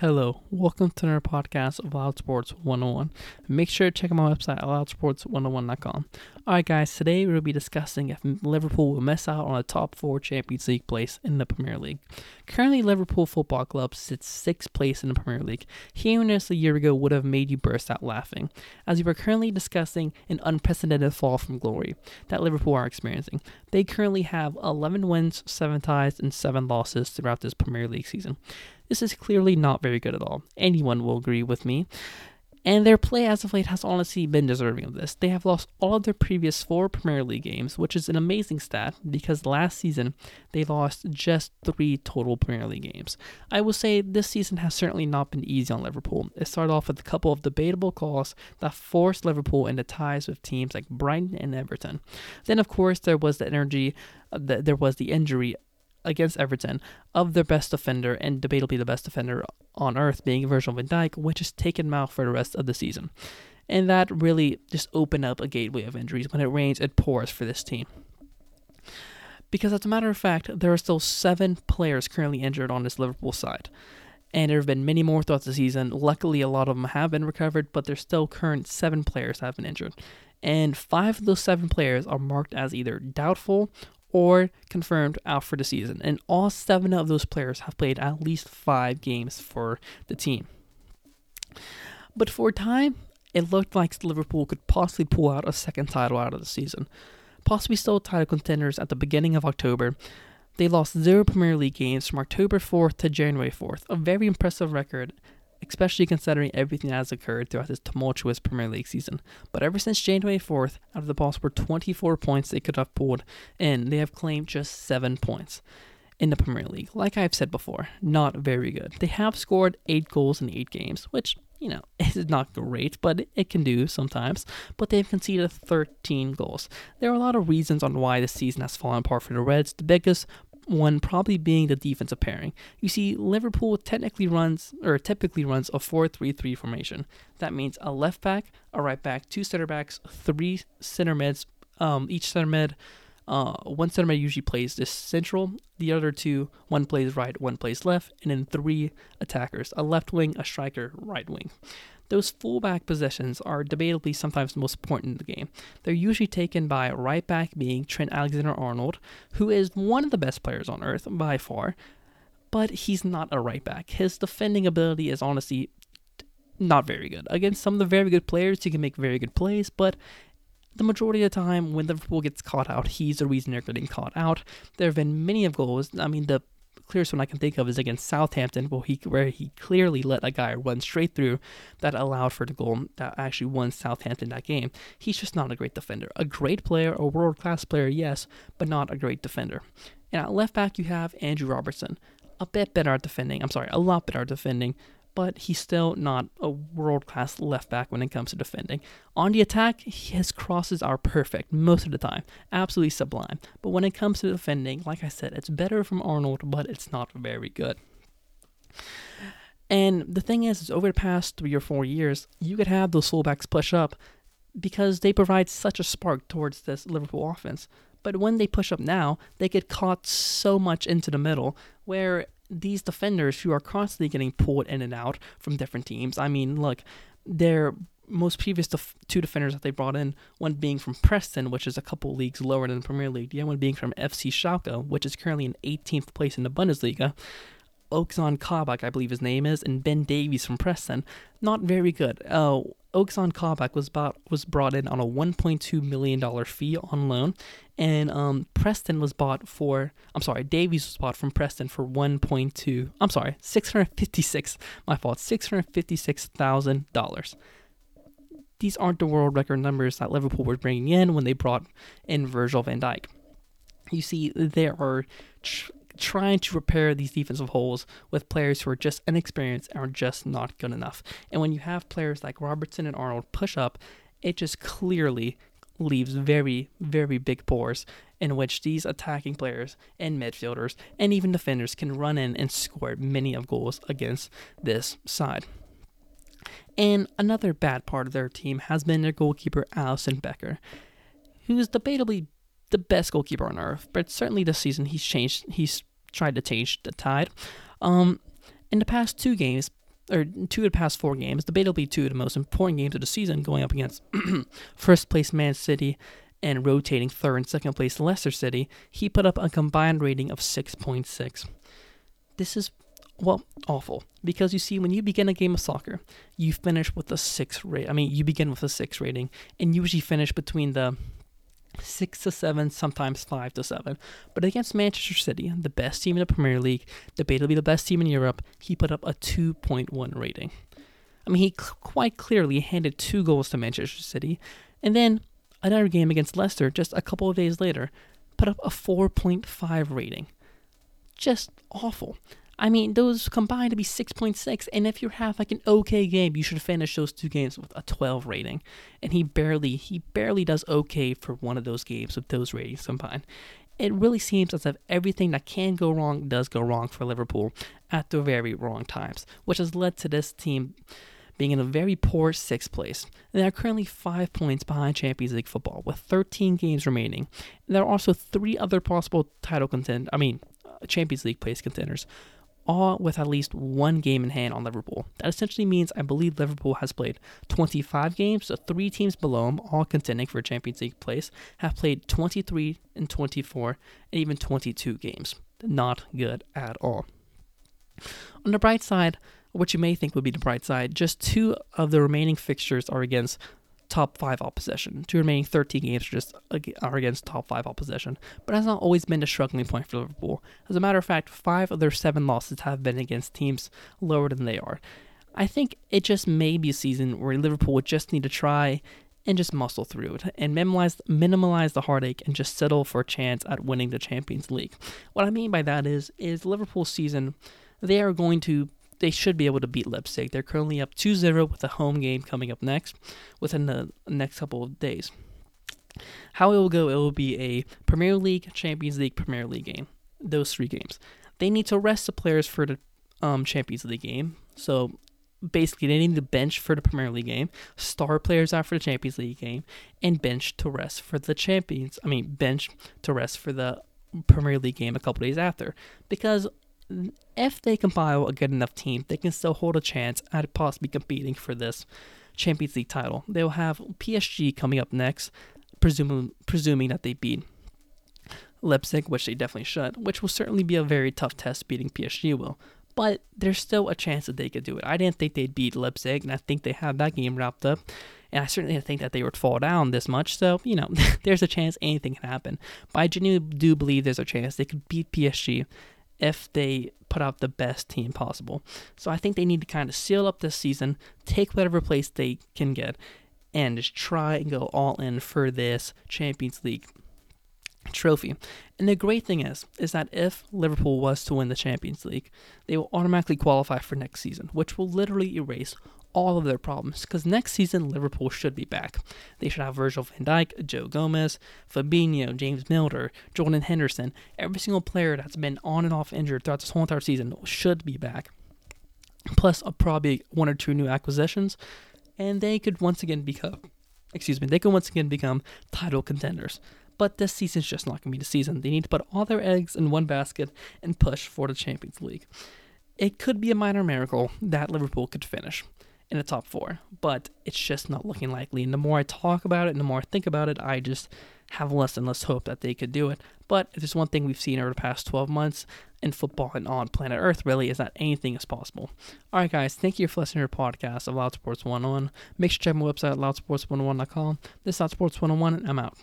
Hello, welcome to another podcast of Loud Sports 101. Make sure to check out my website at loudsports101.com. Alright, guys, today we'll be discussing if Liverpool will miss out on a top four Champions League place in the Premier League. Currently, Liverpool Football Club sits sixth place in the Premier League. Hearing this a year ago would have made you burst out laughing, as we are currently discussing an unprecedented fall from glory that Liverpool are experiencing. They currently have 11 wins, 7 ties, and 7 losses throughout this Premier League season. This is clearly not very good at all. Anyone will agree with me. And their play as of late has honestly been deserving of this. They have lost all of their previous four Premier League games, which is an amazing stat because last season they lost just three total Premier League games. I will say this season has certainly not been easy on Liverpool. It started off with a couple of debatable calls that forced Liverpool into ties with teams like Brighton and Everton. Then, of course, there was the energy, uh, the, there was the injury against Everton of their best defender and debatably the best defender on earth being Virgil van Dijk, which has taken out for the rest of the season. And that really just opened up a gateway of injuries. When it rains, it pours for this team. Because as a matter of fact, there are still seven players currently injured on this Liverpool side. And there have been many more throughout the season. Luckily, a lot of them have been recovered, but there's still current seven players have been injured. And five of those seven players are marked as either doubtful or confirmed out for the season. And all seven of those players have played at least five games for the team. But for a time, it looked like Liverpool could possibly pull out a second title out of the season. Possibly still title contenders at the beginning of October. They lost zero Premier League games from October 4th to January 4th, a very impressive record especially considering everything that has occurred throughout this tumultuous Premier League season. But ever since January 4th, out of the possible 24 points they could have pulled in, they have claimed just 7 points in the Premier League. Like I've said before, not very good. They have scored 8 goals in 8 games, which, you know, is not great, but it can do sometimes. But they've conceded 13 goals. There are a lot of reasons on why the season has fallen apart for the Reds. The biggest one probably being the defensive pairing. You see, Liverpool technically runs or typically runs a 4-3-3 formation. That means a left back, a right back, two center backs, three center mids. Um, each center mid, uh, one center mid usually plays this central. The other two, one plays right, one plays left, and then three attackers: a left wing, a striker, right wing. Those fullback positions are debatably sometimes the most important in the game. They're usually taken by right back being Trent Alexander Arnold, who is one of the best players on earth by far, but he's not a right back. His defending ability is honestly not very good. Against some of the very good players, he can make very good plays, but the majority of the time when Liverpool gets caught out, he's the reason they're getting caught out. There have been many of goals. I mean, the clearest one I can think of is against Southampton, where he where he clearly let a guy run straight through that allowed for the goal that actually won Southampton that game. He's just not a great defender. A great player, a world class player, yes, but not a great defender. And at left back you have Andrew Robertson, a bit better at defending. I'm sorry, a lot better at defending, but he's still not a world class left back when it comes to defending. On the attack, his crosses are perfect most of the time, absolutely sublime. But when it comes to defending, like I said, it's better from Arnold, but it's not very good. And the thing is, is over the past three or four years, you could have those fullbacks push up because they provide such a spark towards this Liverpool offense. But when they push up now, they get caught so much into the middle where these defenders who are constantly getting pulled in and out from different teams. I mean, look, their most previous def- two defenders that they brought in, one being from Preston, which is a couple leagues lower than the Premier League, the other one being from FC Schalke, which is currently in 18th place in the Bundesliga. Ozan Kabak, I believe his name is, and Ben Davies from Preston. Not very good. Uh, Ozan Kabak was bought, was brought in on a 1.2 million dollar fee on loan, and um, Preston was bought for. I'm sorry, Davies was bought from Preston for 1.2. I'm sorry, 656. My fault. 656 thousand dollars. These aren't the world record numbers that Liverpool were bringing in when they brought in Virgil van Dijk. You see, there are tr- trying to repair these defensive holes with players who are just inexperienced and are just not good enough. And when you have players like Robertson and Arnold push up, it just clearly leaves very, very big pores in which these attacking players and midfielders and even defenders can run in and score many of goals against this side. And another bad part of their team has been their goalkeeper Alisson Becker, who's debatably the best goalkeeper on earth, but certainly this season he's changed. He's tried to change the tide. Um, in the past two games, or two of the past four games, debatably two of the most important games of the season, going up against first place Man City and rotating third and second place Leicester City, he put up a combined rating of 6.6. This is well, awful. Because you see, when you begin a game of soccer, you finish with a six rate. I mean, you begin with a six rating, and usually finish between the six to seven, sometimes five to seven. But against Manchester City, the best team in the Premier League, debatably the best team in Europe, he put up a 2.1 rating. I mean, he quite clearly handed two goals to Manchester City, and then another game against Leicester just a couple of days later, put up a 4.5 rating. Just awful. I mean, those combined to be 6.6, and if you have like an okay game, you should finish those two games with a 12 rating. And he barely, he barely does okay for one of those games with those ratings combined. It really seems as if everything that can go wrong does go wrong for Liverpool at the very wrong times, which has led to this team being in a very poor sixth place. They are currently five points behind Champions League football with 13 games remaining. There are also three other possible title contend, I mean, uh, Champions League place contenders all with at least one game in hand on Liverpool. That essentially means I believe Liverpool has played 25 games, so three teams below them, all contending for Champions League place, have played 23 and 24 and even 22 games. Not good at all. On the bright side, what you may think would be the bright side, just two of the remaining fixtures are against top five opposition. Two remaining 13 games are just are against top five opposition, but has not always been a struggling point for Liverpool. As a matter of fact, five of their seven losses have been against teams lower than they are. I think it just may be a season where Liverpool would just need to try and just muscle through it and minimize minimize the heartache and just settle for a chance at winning the Champions League. What I mean by that is is Liverpool season they are going to they should be able to beat Leipzig. They're currently up 2-0 with a home game coming up next within the next couple of days. How it will go, it will be a Premier League, Champions League, Premier League game. Those three games. They need to rest the players for the um, Champions League game. So basically, they need to bench for the Premier League game, star players out for the Champions League game, and bench to rest for the Champions. I mean, bench to rest for the Premier League game a couple days after. Because if they compile a good enough team, they can still hold a chance at possibly competing for this Champions League title. They will have PSG coming up next, presuming presuming that they beat Leipzig, which they definitely should, which will certainly be a very tough test beating PSG will. But there's still a chance that they could do it. I didn't think they'd beat Leipzig, and I think they have that game wrapped up. And I certainly didn't think that they would fall down this much. So, you know, there's a chance anything can happen. But I genuinely do believe there's a chance they could beat PSG if they put out the best team possible. So I think they need to kind of seal up this season, take whatever place they can get, and just try and go all in for this Champions League trophy. And the great thing is, is that if Liverpool was to win the Champions League, they will automatically qualify for next season, which will literally erase all of their problems because next season Liverpool should be back. They should have Virgil van Dijk, Joe Gomez, Fabinho, James Milner, Jordan Henderson. Every single player that's been on and off injured throughout this whole entire season should be back. Plus, uh, probably one or two new acquisitions, and they could once again become, excuse me, they could once again become title contenders. But this season's just not going to be the season. They need to put all their eggs in one basket and push for the Champions League. It could be a minor miracle that Liverpool could finish in the top four, but it's just not looking likely. And the more I talk about it and the more I think about it, I just have less and less hope that they could do it. But if there's one thing we've seen over the past 12 months in football and on planet Earth, really, is that anything is possible. All right, guys, thank you for listening to our podcast of Loud Sports 101. Make sure to check my website at loudsports101.com. This is Loud Sports 101, and I'm out.